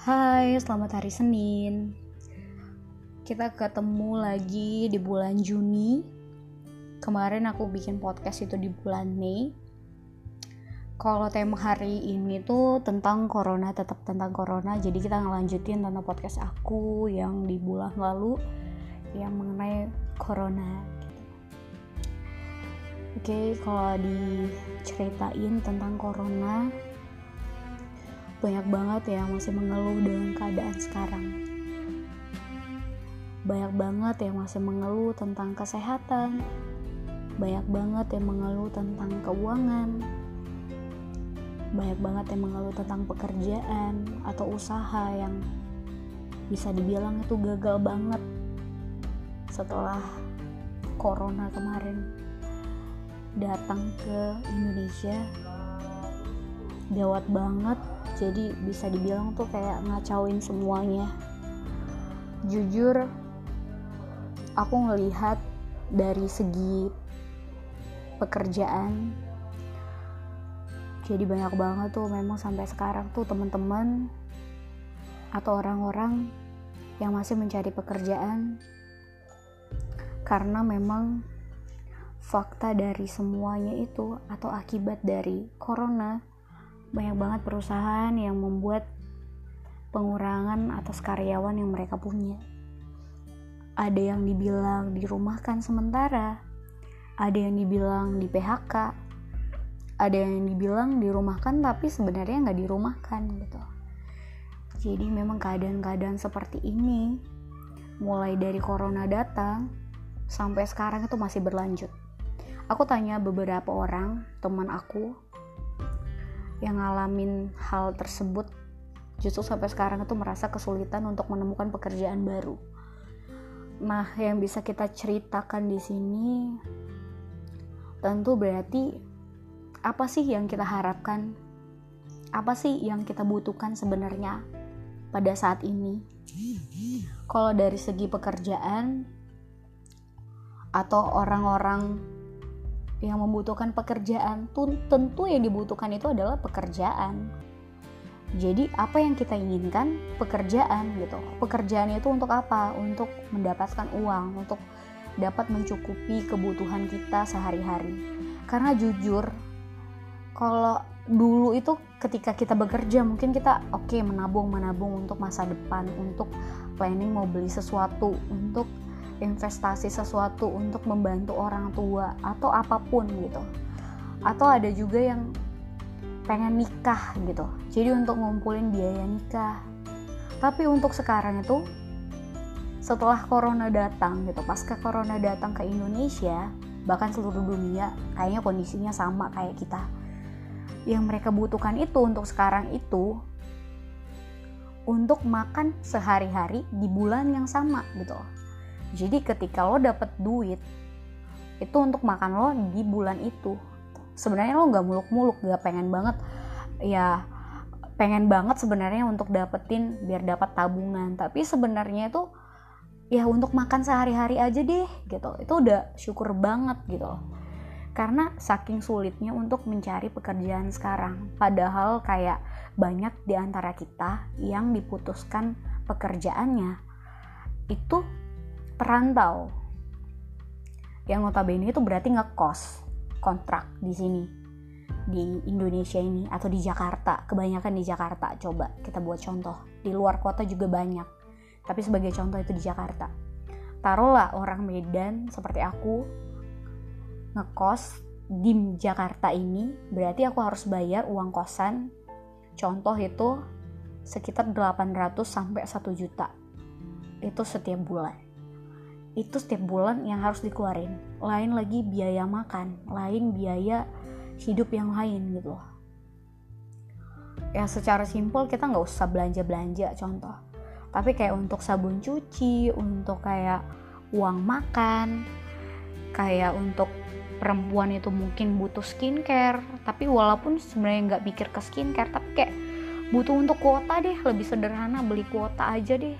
Hai, selamat hari Senin. Kita ketemu lagi di bulan Juni. Kemarin aku bikin podcast itu di bulan Mei. Kalau tema hari ini tuh tentang corona, tetap tentang corona. Jadi kita ngelanjutin tentang podcast aku yang di bulan lalu yang mengenai corona. Oke, kalau diceritain tentang corona, banyak banget ya masih mengeluh dengan keadaan sekarang. Banyak banget yang masih mengeluh tentang kesehatan. Banyak banget yang mengeluh tentang keuangan. Banyak banget yang mengeluh tentang pekerjaan atau usaha yang bisa dibilang itu gagal banget setelah corona kemarin datang ke Indonesia gawat banget. Jadi bisa dibilang tuh kayak ngacauin semuanya. Jujur aku ngelihat dari segi pekerjaan jadi banyak banget tuh memang sampai sekarang tuh teman-teman atau orang-orang yang masih mencari pekerjaan. Karena memang fakta dari semuanya itu atau akibat dari corona banyak banget perusahaan yang membuat pengurangan atas karyawan yang mereka punya. Ada yang dibilang dirumahkan sementara, ada yang dibilang di PHK, ada yang dibilang dirumahkan tapi sebenarnya nggak dirumahkan gitu. Jadi memang keadaan-keadaan seperti ini mulai dari corona datang sampai sekarang itu masih berlanjut. Aku tanya beberapa orang, teman aku, yang ngalamin hal tersebut justru sampai sekarang itu merasa kesulitan untuk menemukan pekerjaan baru. Nah, yang bisa kita ceritakan di sini tentu berarti apa sih yang kita harapkan? Apa sih yang kita butuhkan sebenarnya pada saat ini? Kalau dari segi pekerjaan atau orang-orang yang membutuhkan pekerjaan tentu yang dibutuhkan itu adalah pekerjaan. Jadi apa yang kita inginkan? Pekerjaan gitu. Pekerjaan itu untuk apa? Untuk mendapatkan uang untuk dapat mencukupi kebutuhan kita sehari-hari. Karena jujur kalau dulu itu ketika kita bekerja mungkin kita oke okay, menabung menabung untuk masa depan untuk planning mau beli sesuatu untuk investasi sesuatu untuk membantu orang tua atau apa pun gitu. Atau ada juga yang pengen nikah gitu. Jadi untuk ngumpulin biaya nikah. Tapi untuk sekarang itu setelah corona datang gitu pasca corona datang ke Indonesia bahkan seluruh dunia kayaknya kondisinya sama kayak kita. Yang mereka butuhkan itu untuk sekarang itu untuk makan sehari-hari di bulan yang sama gitu jadi ketika lo dapet duit itu untuk makan lo di bulan itu. Sebenarnya lo nggak muluk-muluk, nggak pengen banget ya pengen banget sebenarnya untuk dapetin biar dapat tabungan. Tapi sebenarnya itu ya untuk makan sehari-hari aja deh gitu. Itu udah syukur banget gitu Karena saking sulitnya untuk mencari pekerjaan sekarang. Padahal kayak banyak di antara kita yang diputuskan pekerjaannya itu perantau. Yang notabene itu berarti ngekos kontrak di sini. Di Indonesia ini atau di Jakarta. Kebanyakan di Jakarta coba kita buat contoh. Di luar kota juga banyak tapi sebagai contoh itu di Jakarta. Taruhlah orang Medan seperti aku ngekos di Jakarta ini berarti aku harus bayar uang kosan. Contoh itu sekitar 800 sampai 1 juta. Itu setiap bulan itu setiap bulan yang harus dikeluarin. Lain lagi biaya makan. Lain biaya hidup yang lain gitu loh. Ya secara simpel kita nggak usah belanja belanja contoh. Tapi kayak untuk sabun cuci untuk kayak uang makan kayak untuk perempuan itu mungkin butuh skincare tapi walaupun sebenarnya nggak pikir ke skincare tapi kayak butuh untuk kuota deh lebih sederhana beli kuota aja deh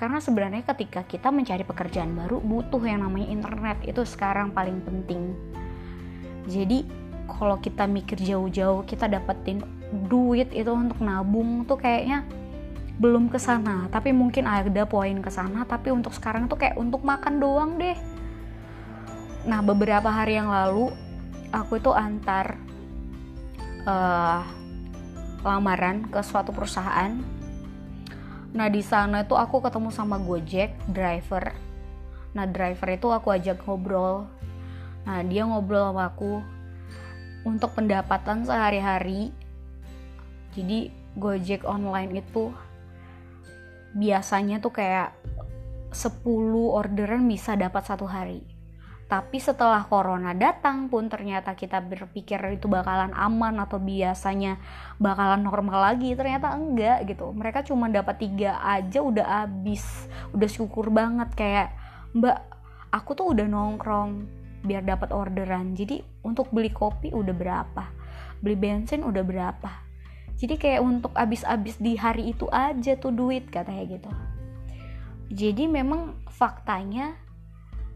karena sebenarnya ketika kita mencari pekerjaan baru butuh yang namanya internet. Itu sekarang paling penting. Jadi kalau kita mikir jauh-jauh kita dapetin duit itu untuk nabung tuh kayaknya belum ke sana. Tapi mungkin ada poin ke sana tapi untuk sekarang tuh kayak untuk makan doang deh. Nah beberapa hari yang lalu aku itu antar uh, lamaran ke suatu perusahaan nah di sana itu aku ketemu sama Gojek driver. Nah driver itu aku ajak ngobrol. Nah dia ngobrol sama aku untuk pendapatan sehari-hari. Jadi Gojek online itu biasanya tuh kayak 10 orderan bisa dapat satu hari tapi setelah corona datang pun ternyata kita berpikir itu bakalan aman atau biasanya bakalan normal lagi ternyata enggak gitu. Mereka cuma dapat tiga aja udah habis udah syukur banget. Kayak mbak aku tuh udah nongkrong biar dapat orderan. Jadi untuk beli kopi udah berapa? Beli bensin udah berapa? Jadi kayak untuk abis-abis di hari itu aja tuh duit katanya gitu. Jadi memang faktanya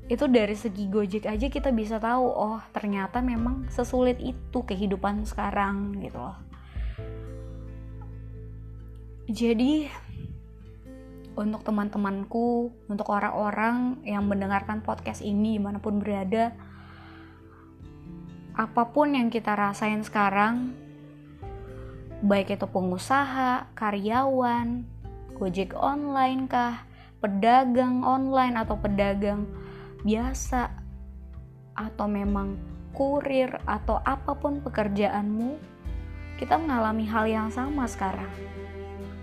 itu dari segi Gojek aja kita bisa tahu oh ternyata memang sesulit itu kehidupan sekarang gitu loh. Jadi untuk teman-temanku untuk orang-orang yang mendengarkan podcast ini di mana pun berada apa pun yang kita rasain sekarang baik itu pengusaha, karyawan, Gojek online kah, pedagang online atau pedagang biasa atau memang kurir atau apa pun pekerjaanmu, kita mengalami hal yang sama sekarang.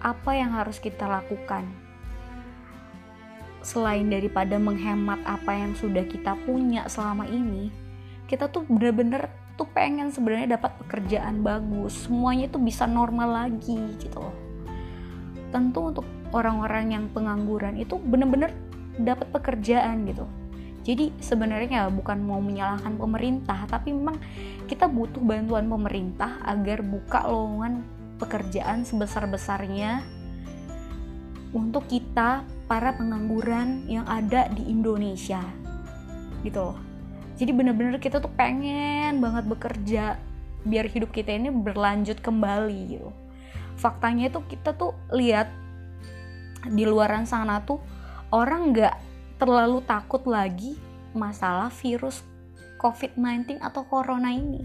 Apa yang harus kita lakukan? Selain daripada menghemat apa yang sudah kita punya selama ini, kita tuh bener-bener tuh pengen sebenarnya dapat pekerjaan bagus, semuanya tuh bisa normal lagi gitu loh. Tentu untuk orang-orang yang pengangguran itu bener-bener dapat pekerjaan gitu jadi sebenarnya bukan mau menyalahkan pemerintah, tapi memang kita butuh bantuan pemerintah agar buka lowongan pekerjaan sebesar-besarnya untuk kita para pengangguran yang ada di Indonesia. Gitu loh. Jadi bener-bener kita tuh pengen banget bekerja biar hidup kita ini berlanjut kembali gitu. Faktanya itu kita tuh lihat di luaran sana tuh orang nggak terlalu takut lagi masalah virus COVID-19 atau corona ini.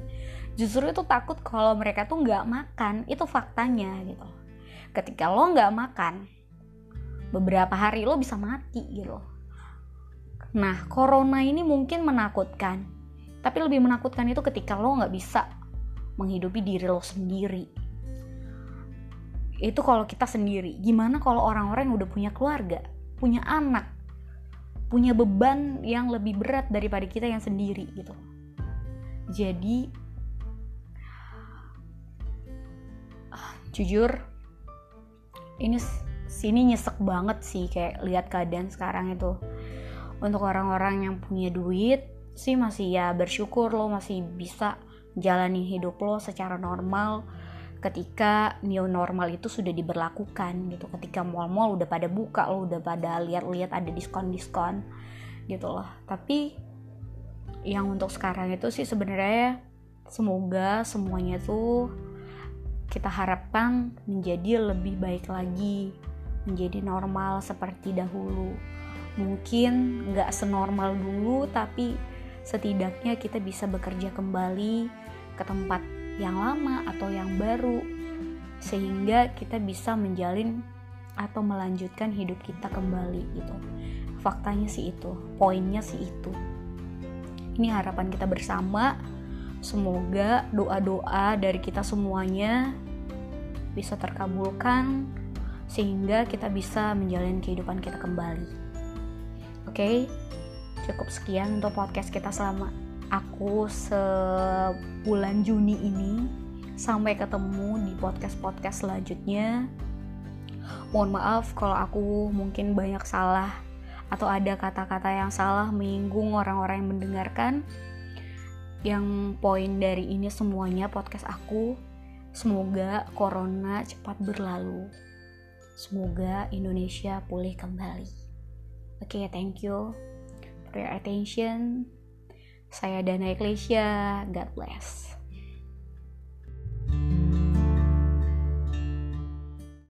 Justru itu takut kalau mereka tuh nggak makan, itu faktanya gitu. Ketika lo nggak makan, beberapa hari lo bisa mati gitu. Nah, corona ini mungkin menakutkan, tapi lebih menakutkan itu ketika lo nggak bisa menghidupi diri lo sendiri. Itu kalau kita sendiri. Gimana kalau orang-orang yang udah punya keluarga, punya anak, punya beban yang lebih berat daripada kita yang sendiri gitu. Jadi uh, jujur ini sini nyesek banget sih kayak lihat keadaan sekarang itu. Untuk orang-orang yang punya duit sih masih ya bersyukur lo masih bisa jalani hidup lo secara normal ketika new normal itu sudah diberlakukan gitu. Ketika mall-mall udah pada buka lo udah pada lihat-lihat ada diskon-diskon gitu loh. Tapi yang untuk sekarang itu sih sebenarnya semoga semuanya tuh kita harapkan menjadi lebih baik lagi menjadi normal seperti dahulu. Mungkin nggak senormal dulu tapi setidaknya kita bisa bekerja kembali ke tempat yang lama atau yang baru sehingga kita bisa menjalin atau melanjutkan hidup kita kembali gitu. Faktanya sih itu poinnya sih itu. Ini harapan kita bersama. Semoga doa-doa dari kita semuanya bisa terkabulkan sehingga kita bisa menjalin kehidupan kita kembali. Oke okay? cukup sekian untuk podcast kita selama aku sebulan Juni ini sampai ketemu di podcast-podcast selanjutnya. Mohon maaf kalau aku mungkin banyak salah atau ada kata-kata yang salah menyinggung orang-orang yang mendengarkan. Yang poin dari ini semuanya podcast aku. Semoga corona cepat berlalu. Semoga Indonesia pulih kembali. Oke okay, thank you for your attention saya Dana Ecclesia. God bless.